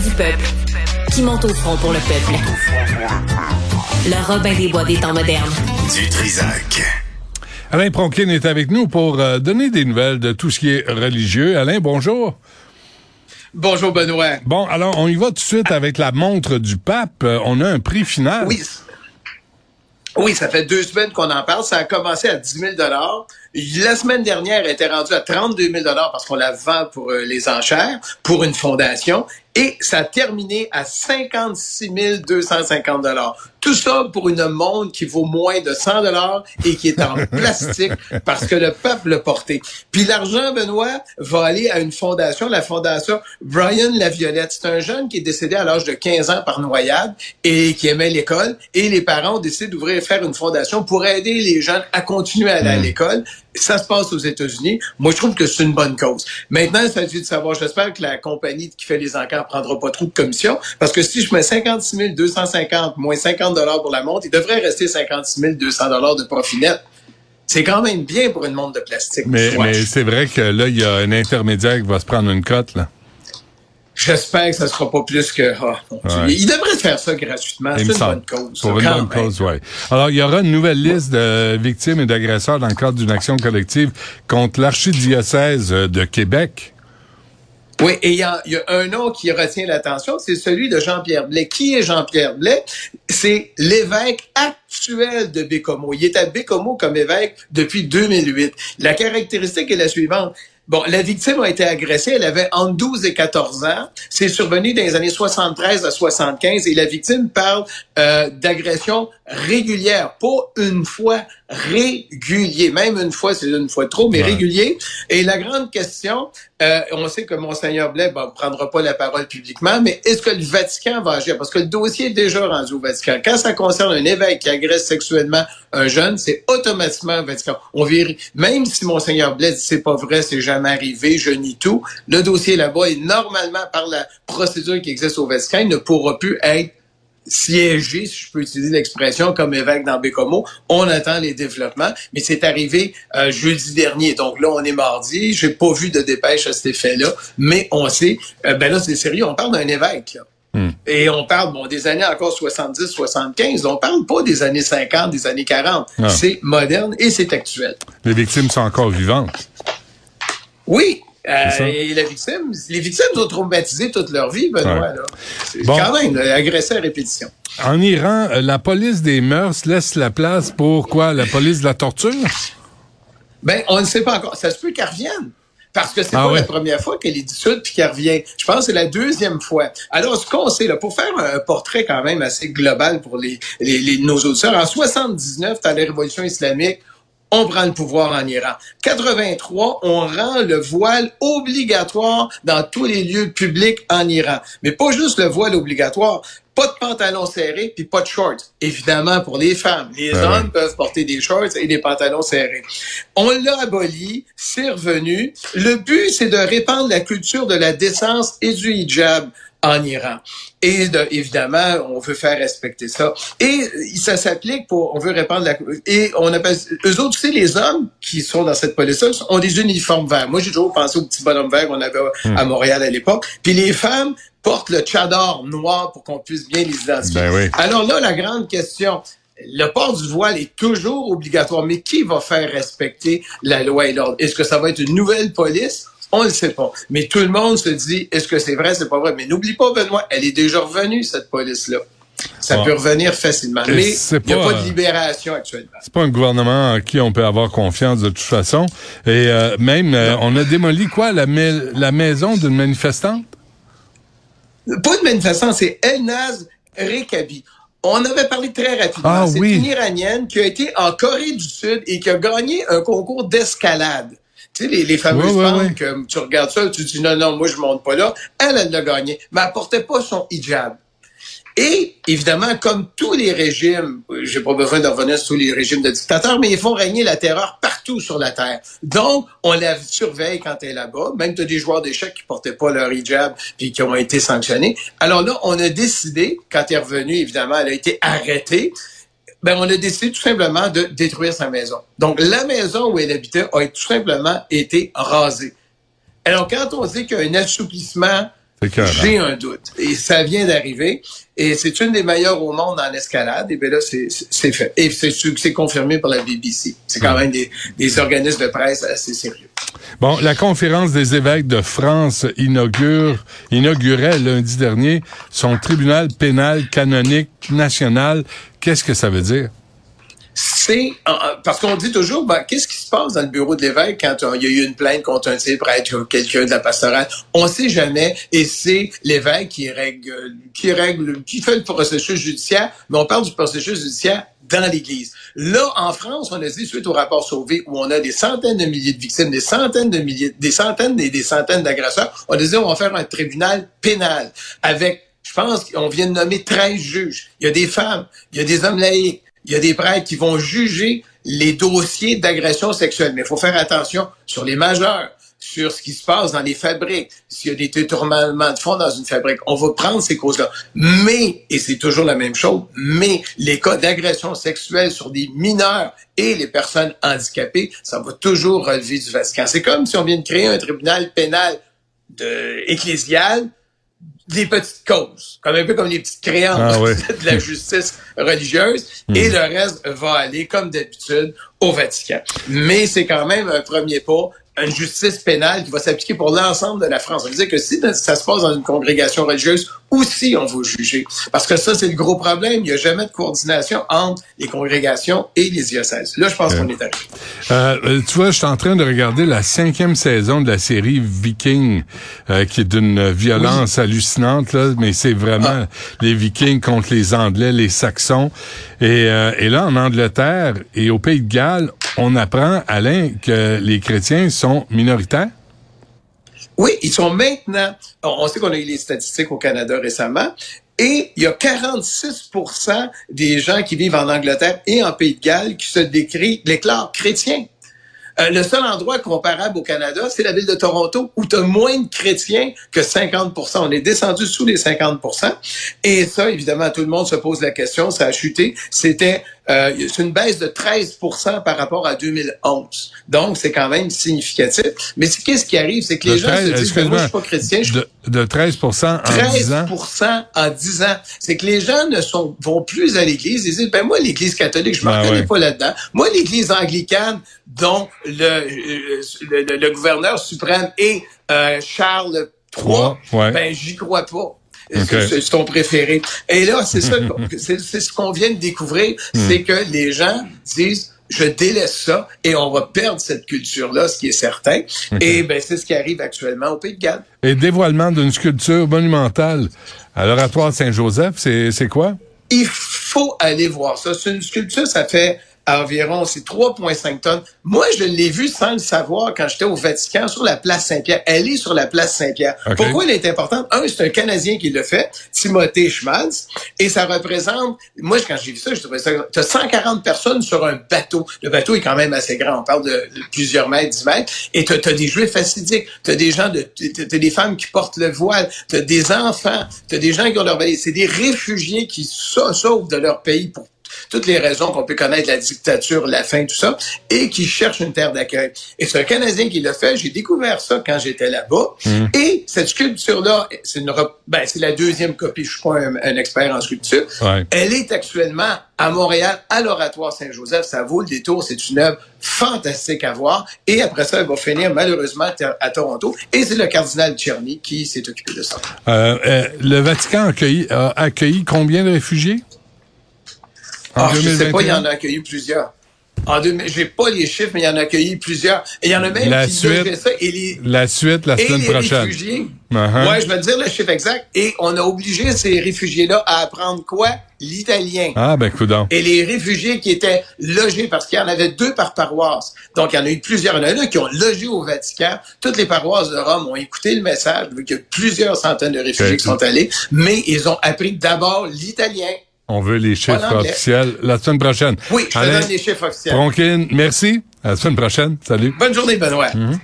du peuple, qui monte au front pour le peuple. Le Robin des Bois des temps modernes. Du Trisac. Alain Pronkin est avec nous pour euh, donner des nouvelles de tout ce qui est religieux. Alain, bonjour. Bonjour Benoît. Bon, alors on y va tout de suite avec la montre du pape. Euh, on a un prix final. Oui. Oui, ça fait deux semaines qu'on en parle. Ça a commencé à 10 000 La semaine dernière, elle était rendue à 32 000 parce qu'on la vend pour euh, les enchères, pour une fondation. Et ça a terminé à 56 250 Tout ça pour une montre qui vaut moins de 100 dollars et qui est en plastique parce que le peuple l'a porté. Puis l'argent, Benoît, va aller à une fondation, la fondation Brian Laviolette. C'est un jeune qui est décédé à l'âge de 15 ans par noyade et qui aimait l'école. Et les parents ont décidé d'ouvrir faire une fondation pour aider les jeunes à continuer à aller à hmm. l'école. Ça se passe aux États-Unis. Moi, je trouve que c'est une bonne cause. Maintenant, il s'agit de savoir, j'espère que la compagnie qui fait les encarts prendra pas trop de commission, parce que si je mets 56 250 moins 50 dollars pour la montre, il devrait rester 56 200 dollars de profit net. C'est quand même bien pour une montre de plastique. Mais, mais c'est vrai que là, il y a un intermédiaire qui va se prendre une cote, là. J'espère que ça sera pas plus que. Oh, Il devrait faire ça gratuitement. C'est une bonne cause. Pour une bonne cause, oui. Alors, il y aura une nouvelle liste de victimes et d'agresseurs dans le cadre d'une action collective contre l'archidiocèse de Québec. Oui, et il y, a, un nom qui retient l'attention, c'est celui de Jean-Pierre Blais. Qui est Jean-Pierre Blais? C'est l'évêque actuel de Bécomo. Il est à Bécomo comme évêque depuis 2008. La caractéristique est la suivante. Bon, la victime a été agressée, elle avait entre 12 et 14 ans. C'est survenu dans les années 73 à 75 et la victime parle euh, d'agression régulière, pas une fois, régulier. Même une fois, c'est une fois trop, mais régulier. Et la grande question, euh, on sait que Monseigneur Blais ne prendra pas la parole publiquement, mais est-ce que le Vatican va agir? Parce que le dossier est déjà rendu au Vatican. Quand ça concerne un évêque qui agresse sexuellement un jeune, c'est automatiquement le Vatican. On vérifie. Même si Monseigneur Blais dit c'est pas vrai, c'est jamais arrivé, je nie tout, le dossier là-bas est normalement par la procédure qui existe au Vatican, il ne pourra plus être siégé, si je peux utiliser l'expression, comme évêque dans Bécomo. On attend les développements, mais c'est arrivé euh, jeudi dernier. Donc là, on est mardi. J'ai pas vu de dépêche à cet effet-là, mais on sait. Euh, ben là, c'est sérieux. On parle d'un évêque. Hmm. Et on parle bon des années encore 70, 75. On parle pas des années 50, des années 40. Ah. C'est moderne et c'est actuel. Les victimes sont encore vivantes. Oui, euh, et la victime, les victimes sont traumatisées toute leur vie, Benoît. Quand même agressé à répétition. En Iran, euh, la police des mœurs laisse la place pour quoi? La police de la torture? Ben, on ne sait pas encore. Ça se peut qu'elle revienne. Parce que c'est ah pas la première fois qu'elle est dissoute puis qu'elle revient. Je pense que c'est la deuxième fois. Alors, ce qu'on sait, là, pour faire un portrait quand même assez global pour les, les, nos auditeurs, en 79, dans la révolution islamique, on prend le pouvoir en Iran. 83, on rend le voile obligatoire dans tous les lieux publics en Iran. Mais pas juste le voile obligatoire, pas de pantalon serré puis pas de shorts. Évidemment pour les femmes, les ben hommes peuvent porter des shorts et des pantalons serrés. On l'a aboli, c'est revenu. Le but c'est de répandre la culture de la décence et du hijab en Iran. Et évidemment, on veut faire respecter ça. Et ça s'applique pour, on veut répandre la, et on appelle, eux autres, tu sais, les hommes qui sont dans cette police-là ont des uniformes verts. Moi, j'ai toujours pensé au petit bonhomme vert qu'on avait à hmm. Montréal à l'époque. Puis les femmes portent le tchador noir pour qu'on puisse bien les identifier. Ben Alors là, la grande question, le port du voile est toujours obligatoire, mais qui va faire respecter la loi et l'ordre? Est-ce que ça va être une nouvelle police on ne le sait pas. Mais tout le monde se dit, est-ce que c'est vrai, c'est pas vrai? Mais n'oublie pas, Benoît, elle est déjà revenue, cette police-là. Ça peut revenir facilement. Mais il n'y a pas de libération actuellement. C'est pas un gouvernement en qui on peut avoir confiance de toute façon. Et euh, même, euh, on a démoli quoi? La, la maison d'une manifestante? Pas de manifestante, c'est Elnaz Rekabi. On avait parlé très rapidement. Ah, c'est une Iranienne qui a été en Corée du Sud et qui a gagné un concours d'escalade. Tu sais, les, les fameuses femmes que tu regardes ça, tu dis non, non, moi je monte pas là. Elle, elle l'a gagné. Mais elle portait pas son hijab. Et évidemment, comme tous les régimes, j'ai pas besoin de revenir sur tous les régimes de dictateurs, mais ils font régner la terreur partout sur la terre. Donc, on la surveille quand elle est là-bas. Même tu as des joueurs d'échecs qui portaient pas leur hijab puis qui ont été sanctionnés. Alors là, on a décidé, quand elle est revenue, évidemment, elle a été arrêtée ben, on a décidé tout simplement de détruire sa maison. Donc, la maison où elle habitait a tout simplement été rasée. Alors, quand on dit qu'il y a un assouplissement J'ai un doute. Et ça vient d'arriver. Et c'est une des meilleures au monde en escalade. Et bien là, c'est fait. Et c'est confirmé par la BBC. C'est quand même des, des organismes de presse assez sérieux. Bon, la conférence des évêques de France inaugure, inaugurait lundi dernier son tribunal pénal canonique national. Qu'est-ce que ça veut dire? c'est parce qu'on dit toujours, ben, qu'est-ce qui se passe dans le bureau de l'évêque quand il y a eu une plainte contre un type prêtre ou quelqu'un de la pastorale? On sait jamais, et c'est l'évêque qui règle, qui règle, qui fait le processus judiciaire, mais on parle du processus judiciaire dans l'Église. Là, en France, on a dit, suite au rapport Sauvé, où on a des centaines de milliers de victimes, des centaines de milliers, des centaines et des centaines d'agresseurs, on a dit, on va faire un tribunal pénal avec je pense qu'on vient de nommer 13 juges. Il y a des femmes, il y a des hommes laïcs, il y a des prêtres qui vont juger les dossiers d'agression sexuelle. Mais il faut faire attention sur les majeurs, sur ce qui se passe dans les fabriques, s'il y a des détournements de fonds dans une fabrique. On va prendre ces causes-là. Mais, et c'est toujours la même chose, mais les cas d'agression sexuelle sur des mineurs et les personnes handicapées, ça va toujours relever du Vatican. C'est comme si on vient de créer un tribunal pénal de, ecclésial des petites causes, comme un peu comme les petites créances ah de la justice religieuse, et hmm. le reste va aller, comme d'habitude, au Vatican. Mais c'est quand même un premier pas une justice pénale qui va s'appliquer pour l'ensemble de la France. Ça veut dire que si ça se passe dans une congrégation religieuse, aussi on va juger. Parce que ça, c'est le gros problème. Il n'y a jamais de coordination entre les congrégations et les diocèses. Là, je pense qu'on est arrivé. Euh, euh, tu vois, je suis en train de regarder la cinquième saison de la série Viking, euh, qui est d'une violence hallucinante, là, mais c'est vraiment ah. les Vikings contre les Anglais, les Saxons. Et, et là, en Angleterre et au Pays de Galles, on apprend, Alain, que les chrétiens sont minoritaires? Oui, ils sont maintenant. On sait qu'on a eu les statistiques au Canada récemment. Et il y a 46% des gens qui vivent en Angleterre et en Pays de Galles qui se déclarent chrétiens. Euh, le seul endroit comparable au Canada, c'est la ville de Toronto, où tu as moins de chrétiens que 50% On est descendu sous les 50% Et ça, évidemment, tout le monde se pose la question, ça a chuté. C'était euh, c'est une baisse de 13% par rapport à 2011. Donc, c'est quand même significatif. Mais qu'est-ce qui arrive? C'est que les gens se disent, ben, moi, je suis pas chrétien. De, 13% en 10 ans? 13 en 10 ans. C'est que les gens ne sont, vont plus à l'église. Ils disent, ben, moi, l'église catholique, je ne m'en connais pas là-dedans. Moi, l'église anglicane, dont le, euh, le, le, gouverneur suprême est euh, Charles III, ben, j'y crois pas. C'est ton préféré. Et là, c'est ça, c'est ce qu'on vient de découvrir, hmm. c'est que les gens disent je délaisse ça et on va perdre cette culture-là, ce qui est certain. Et ben c'est ce qui arrive actuellement au Pays de Galles. Et dévoilement d'une sculpture monumentale à l'oratoire Saint-Joseph, c'est quoi? Il faut aller voir ça. C'est une sculpture, ça fait à environ, c'est 3,5 tonnes. Moi, je l'ai vu sans le savoir quand j'étais au Vatican sur la place Saint-Pierre. Elle est sur la place Saint-Pierre. Pourquoi elle est importante? Un, c'est un Canadien qui le fait, Timothée Schmalz, et ça représente, moi, quand j'ai vu ça, je trouvais ça, t'as 140 personnes sur un bateau. Le bateau est quand même assez grand. On parle de, plusieurs mètres, 10 mètres. Et t'as as des juifs fastidiques. T'as des gens de, t'as des femmes qui portent le voile. T'as des enfants. T'as des gens qui ont leur C'est des réfugiés qui sauvent de leur pays pour toutes les raisons qu'on peut connaître, la dictature, la faim, tout ça, et qui cherche une terre d'accueil. Et c'est un Canadien qui l'a fait. J'ai découvert ça quand j'étais là-bas. Mmh. Et cette sculpture-là, c'est une, ben, c'est la deuxième copie. Je suis pas un, expert en sculpture. Elle est actuellement à Montréal, à l'Oratoire Saint-Joseph. Ça vaut le détour. C'est une œuvre fantastique à voir. Et après ça, elle va finir malheureusement à Toronto. Et c'est le cardinal Tcherny qui s'est occupé de ça. Euh, euh, le Vatican a accueilli combien de réfugiés? Ah, je sais pas, il y en a accueilli plusieurs. En deux, j'ai pas les chiffres, mais il y en a accueilli plusieurs. Et il y en a même la qui suite, ça. Et les, la suite, la semaine prochaine. Réfugiés. Ouais, je vais te dire le chiffre exact. Et on a obligé ces réfugiés-là à apprendre quoi? L'italien. Ah, ben, coudonc. Et les réfugiés qui étaient logés, parce qu'il y en avait deux par paroisse. Donc, il y en a eu plusieurs. Il y en a qui ont logé au Vatican. Toutes les paroisses de Rome ont écouté le message. Il y a plusieurs centaines de réfugiés qui sont allés. Mais ils ont appris d'abord l'italien. On veut les chiffres officiels la semaine prochaine. Oui, je te donne les chiffres officiels. Bronquin, merci. À la semaine prochaine. Salut. Bonne journée, Benoît. Mhm.